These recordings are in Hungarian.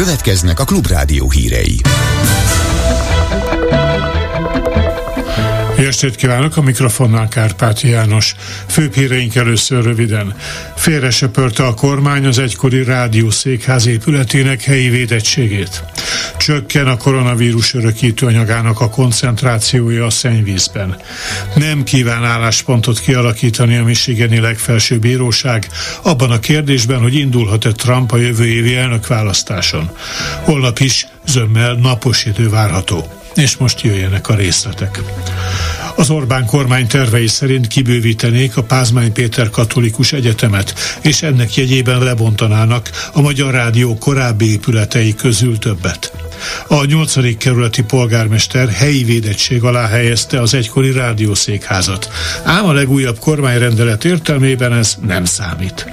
Következnek a Klubrádió hírei. Jó estét kívánok, a mikrofonnál Kárpáti János. Főbb híreink először röviden. Félre söpörte a kormány az egykori rádiószékház épületének helyi védettségét. Csökken a koronavírus örökítő anyagának a koncentrációja a szennyvízben. Nem kíván álláspontot kialakítani a Michigani legfelsőbb bíróság abban a kérdésben, hogy indulhat-e Trump a jövő évi elnökválasztáson. Holnap is zömmel napos idő várható. És most jöjjenek a részletek. Az Orbán kormány tervei szerint kibővítenék a Pázmány Péter Katolikus Egyetemet, és ennek jegyében lebontanának a Magyar Rádió korábbi épületei közül többet. A 8. kerületi polgármester helyi védettség alá helyezte az egykori rádiószékházat. Ám a legújabb kormányrendelet értelmében ez nem számít.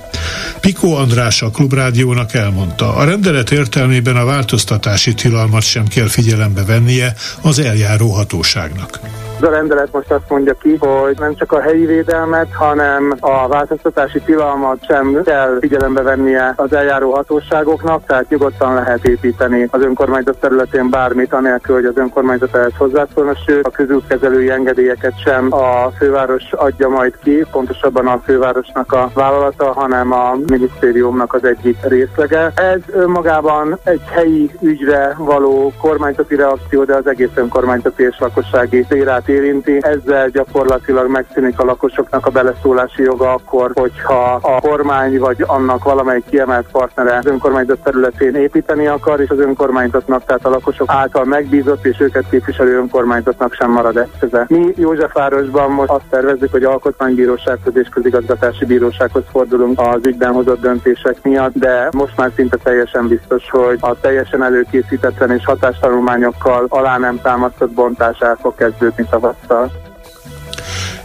Pikó András a Klubrádiónak elmondta, a rendelet értelmében a változtatási tilalmat sem kell figyelembe vennie az eljáró hatóságnak. Ez a rendelet most azt mondja ki, hogy nem csak a helyi védelmet, hanem a változtatási tilalmat sem kell figyelembe vennie az eljáró hatóságoknak, tehát nyugodtan lehet építeni az önkormányzat területén bármit, anélkül, hogy az önkormányzat ehhez hozzászólna, sőt a közútkezelői engedélyeket sem a főváros adja majd ki, pontosabban a fővárosnak a vállalata, hanem a minisztériumnak az egyik részlege. Ez önmagában egy helyi ügyre való kormányzati reakció, de az egész önkormányzati és lakossági szérát érinti. Ezzel gyakorlatilag megszűnik a lakosoknak a beleszólási joga akkor, hogyha a kormány vagy annak valamelyik kiemelt partnere az önkormányzat területén építeni akar, és az önkormányzatnak, tehát a lakosok által megbízott és őket képviselő önkormányzatnak sem marad eszköze. Mi Józsefvárosban most azt tervezzük, hogy alkotmánybírósághoz és közigazgatási bírósághoz fordulunk az ügyben hozott döntések miatt, de most már szinte teljesen biztos, hogy a teljesen előkészítetlen és hatástanulmányokkal alá nem támasztott bontás el fog kezdődni Cavassá,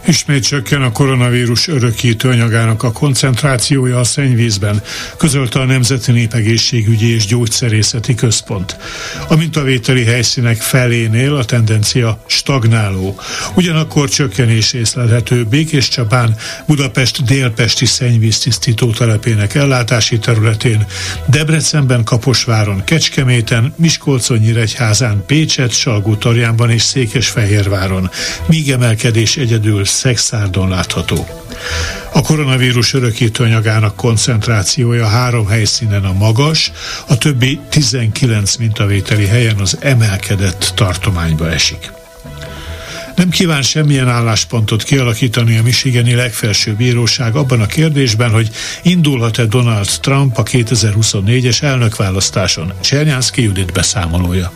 Ismét csökken a koronavírus örökítő anyagának a koncentrációja a szennyvízben, közölte a Nemzeti Népegészségügyi és Gyógyszerészeti Központ. A mintavételi helyszínek felénél a tendencia stagnáló. Ugyanakkor csökkenés észlelhető Békés Csabán, Budapest délpesti szennyvíztisztító telepének ellátási területén, Debrecenben, Kaposváron, Kecskeméten, Miskolcon, Nyíregyházán, Pécset, Salgótarjánban és Székesfehérváron, míg emelkedés egyedül Szexárdon látható. A koronavírus örökítő anyagának koncentrációja három helyszínen a magas, a többi 19 mintavételi helyen az emelkedett tartományba esik. Nem kíván semmilyen álláspontot kialakítani a Michigani legfelsőbb bíróság abban a kérdésben, hogy indulhat-e Donald Trump a 2024-es elnökválasztáson. Csernyánszki Judit beszámolója.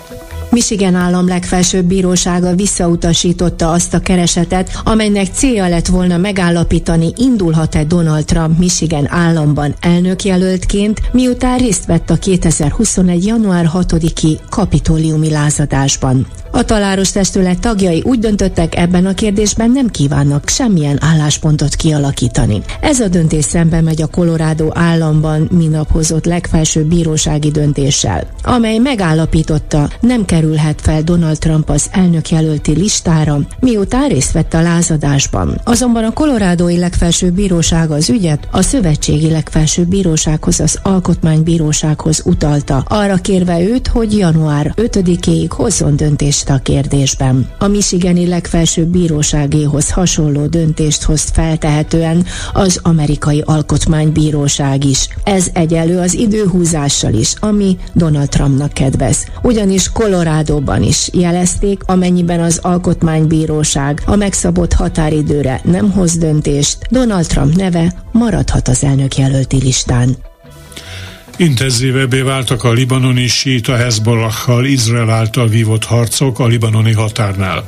Michigan állam legfelsőbb bírósága visszautasította azt a keresetet, amelynek célja lett volna megállapítani, indulhat-e Donald Trump Michigan államban elnökjelöltként, miután részt vett a 2021. január 6-i kapitóliumi lázadásban. A taláros testület tagjai úgy döntöttek, ebben a kérdésben nem kívánnak semmilyen álláspontot kialakítani. Ez a döntés szembe megy a Colorado államban minap hozott legfelsőbb bírósági döntéssel, amely megállapította, nem kerülhet fel Donald Trump az elnökjelölti listára, miután részt vett a lázadásban. Azonban a Colorado legfelsőbb bíróság az ügyet a szövetségi legfelsőbb bírósághoz, az alkotmánybírósághoz utalta, arra kérve őt, hogy január 5-éig hozzon döntést a kérdésben. A Michigani legfelsőbb bíróságéhoz hasonló döntést hoz feltehetően az amerikai alkotmánybíróság is. Ez egyelő az időhúzással is, ami Donald Trumpnak kedvez. Ugyanis Colorado-ban is jelezték, amennyiben az alkotmánybíróság a megszabott határidőre nem hoz döntést, Donald Trump neve maradhat az elnök jelölti listán. Intenzívebbé váltak a libanoni síta Hezbollahhal Izrael által vívott harcok a libanoni határnál.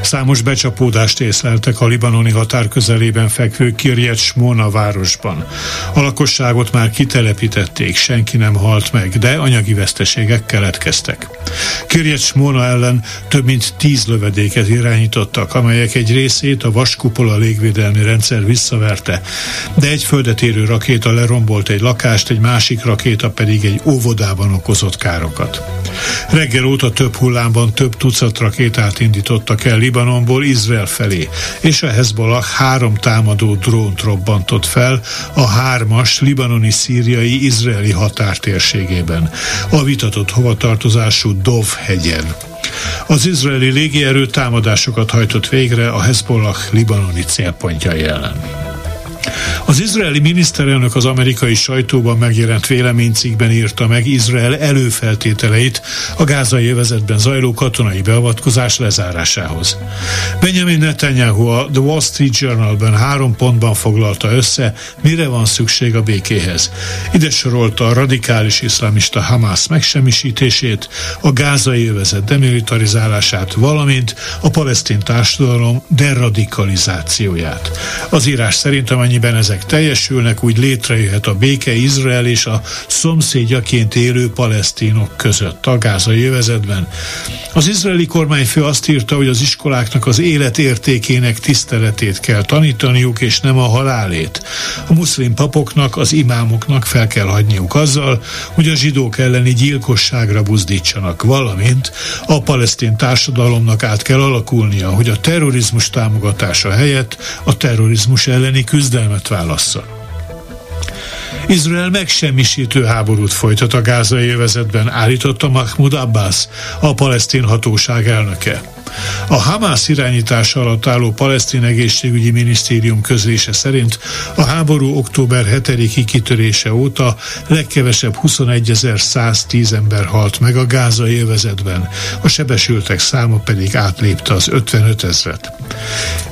Számos becsapódást észleltek a libanoni határ közelében fekvő Kirjet Smona városban. A lakosságot már kitelepítették, senki nem halt meg, de anyagi veszteségek keletkeztek. Kirjet Smona ellen több mint tíz lövedéket irányítottak, amelyek egy részét a vaskupola légvédelmi rendszer visszaverte, de egy földet érő rakéta lerombolt egy lakást, egy másik rakéta rakéta pedig egy óvodában okozott károkat. Reggel óta több hullámban több tucat rakétát indítottak el Libanonból Izrael felé, és a Hezbollah három támadó drónt robbantott fel a hármas libanoni-szíriai izraeli határtérségében, a vitatott hovatartozású Dov hegyen. Az izraeli légierő támadásokat hajtott végre a Hezbollah libanoni célpontjai ellen. Az izraeli miniszterelnök az amerikai sajtóban megjelent véleménycikkben írta meg Izrael előfeltételeit a gázai övezetben zajló katonai beavatkozás lezárásához. Benjamin Netanyahu a The Wall Street Journalben három pontban foglalta össze, mire van szükség a békéhez. Ide sorolta a radikális iszlamista Hamas megsemmisítését, a gázai övezet demilitarizálását, valamint a palesztin társadalom deradikalizációját. Az írás szerint amennyiben ezek ezek teljesülnek, úgy létrejöhet a béke Izrael és a szomszédjaként élő palesztinok között a gázai jövezetben. Az izraeli kormányfő azt írta, hogy az iskoláknak az élet értékének tiszteletét kell tanítaniuk, és nem a halálét. A muszlim papoknak, az imámoknak fel kell hagyniuk azzal, hogy a zsidók elleni gyilkosságra buzdítsanak, valamint a palesztin társadalomnak át kell alakulnia, hogy a terrorizmus támogatása helyett a terrorizmus elleni küzdelmet vállal válassza. Izrael megsemmisítő háborút folytat a gázai övezetben, állította Mahmoud Abbas, a palesztin hatóság elnöke. A Hamász irányítása alatt álló palesztin egészségügyi minisztérium közlése szerint a háború október 7-i kitörése óta legkevesebb 21.110 ember halt meg a gázai övezetben, a sebesültek száma pedig átlépte az 55 ezret.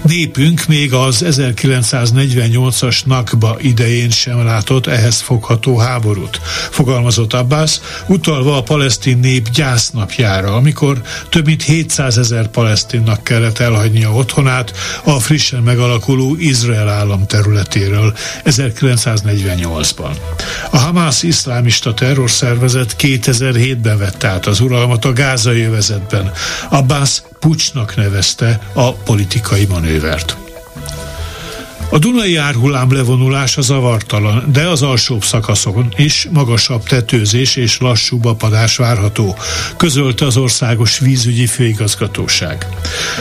Népünk még az 1948-as Nakba idején sem látott ehhez fogható háborút, fogalmazott Abbas, utalva a palesztin nép gyásznapjára, amikor több mint 700 ezer palesztinnak kellett elhagynia otthonát a frissen megalakuló Izrael állam területéről 1948-ban. A Hamász iszlámista terrorszervezet 2007-ben vette át az uralmat a gázai övezetben. Abbas pucsnak nevezte a politikai manővert. A Dunai árhullám levonulása zavartalan, de az alsóbb szakaszon is magasabb tetőzés és lassú apadás várható, közölte az Országos Vízügyi Főigazgatóság.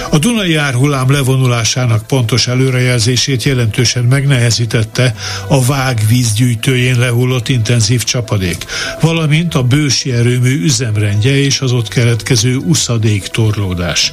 A Dunai árhullám levonulásának pontos előrejelzését jelentősen megnehezítette a vág vízgyűjtőjén lehullott intenzív csapadék, valamint a bősi erőmű üzemrendje és az ott keletkező uszadék torlódás.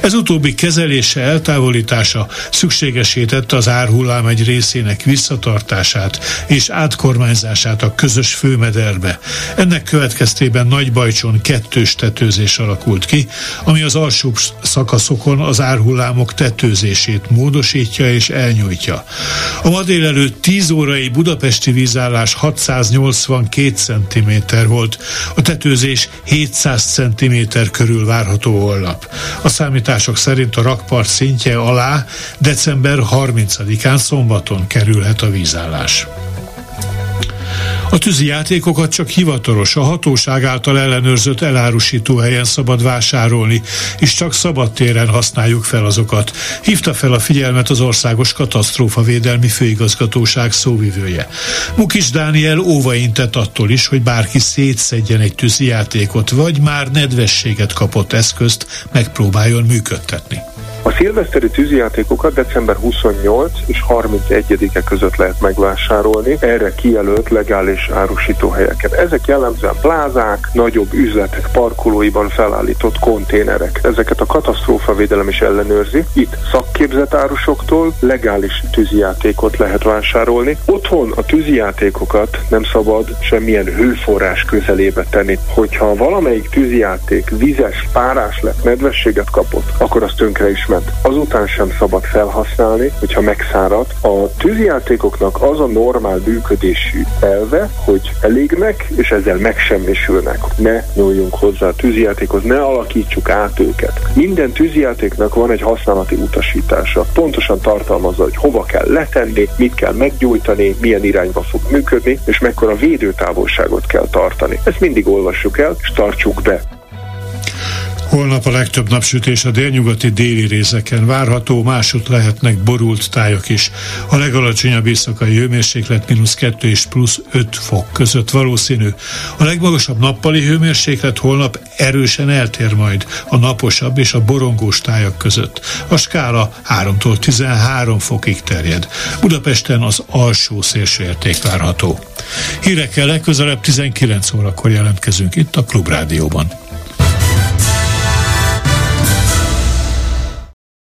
Ez utóbbi kezelése, eltávolítása szükségesítette az ár árhullám egy részének visszatartását és átkormányzását a közös főmederbe. Ennek következtében Nagybajcson kettős tetőzés alakult ki, ami az alsó szakaszokon az árhullámok tetőzését módosítja és elnyújtja. A ma délelőtt 10 órai budapesti vízállás 682 cm volt, a tetőzés 700 cm körül várható holnap. A számítások szerint a rakpart szintje alá december 30 10-án szombaton kerülhet a vízállás. A tűzi játékokat csak hivatalos, a hatóság által ellenőrzött elárusító helyen szabad vásárolni, és csak szabad téren használjuk fel azokat. Hívta fel a figyelmet az Országos Katasztrófa Védelmi Főigazgatóság szóvivője. Mukis Dániel óvaintett attól is, hogy bárki szétszedjen egy tűzi játékot, vagy már nedvességet kapott eszközt megpróbáljon működtetni. A szilveszteri tűzijátékokat december 28 és 31-e között lehet megvásárolni, erre kijelölt legális árusítóhelyeken. Ezek jellemzően plázák, nagyobb üzletek parkolóiban felállított konténerek. Ezeket a katasztrófavédelem is ellenőrzi. Itt szakképzett árusoktól legális tűzijátékot lehet vásárolni. Otthon a tűzijátékokat nem szabad semmilyen hőforrás közelébe tenni. Hogyha valamelyik tűzijáték vizes, párás lett, nedvességet kapott, akkor azt tönkre is ment. Azután sem szabad felhasználni, hogyha megszárad. A tűzjátékoknak az a normál működésű elve, hogy elégnek, és ezzel megsemmisülnek. Ne nyúljunk hozzá a tűzjátékhoz, ne alakítsuk át őket. Minden tűzjátéknak van egy használati utasítása. Pontosan tartalmazza, hogy hova kell letenni, mit kell meggyújtani, milyen irányba fog működni, és mekkora védőtávolságot kell tartani. Ezt mindig olvassuk el, és tartsuk be. Holnap a legtöbb napsütés a délnyugati déli részeken várható, másút lehetnek borult tájak is. A legalacsonyabb éjszakai hőmérséklet mínusz 2 és plusz 5 fok között valószínű. A legmagasabb nappali hőmérséklet holnap erősen eltér majd a naposabb és a borongós tájak között. A skála 3-tól 13 fokig terjed. Budapesten az alsó szélsőérték várható. Hírekkel legközelebb 19 órakor jelentkezünk itt a Klubrádióban.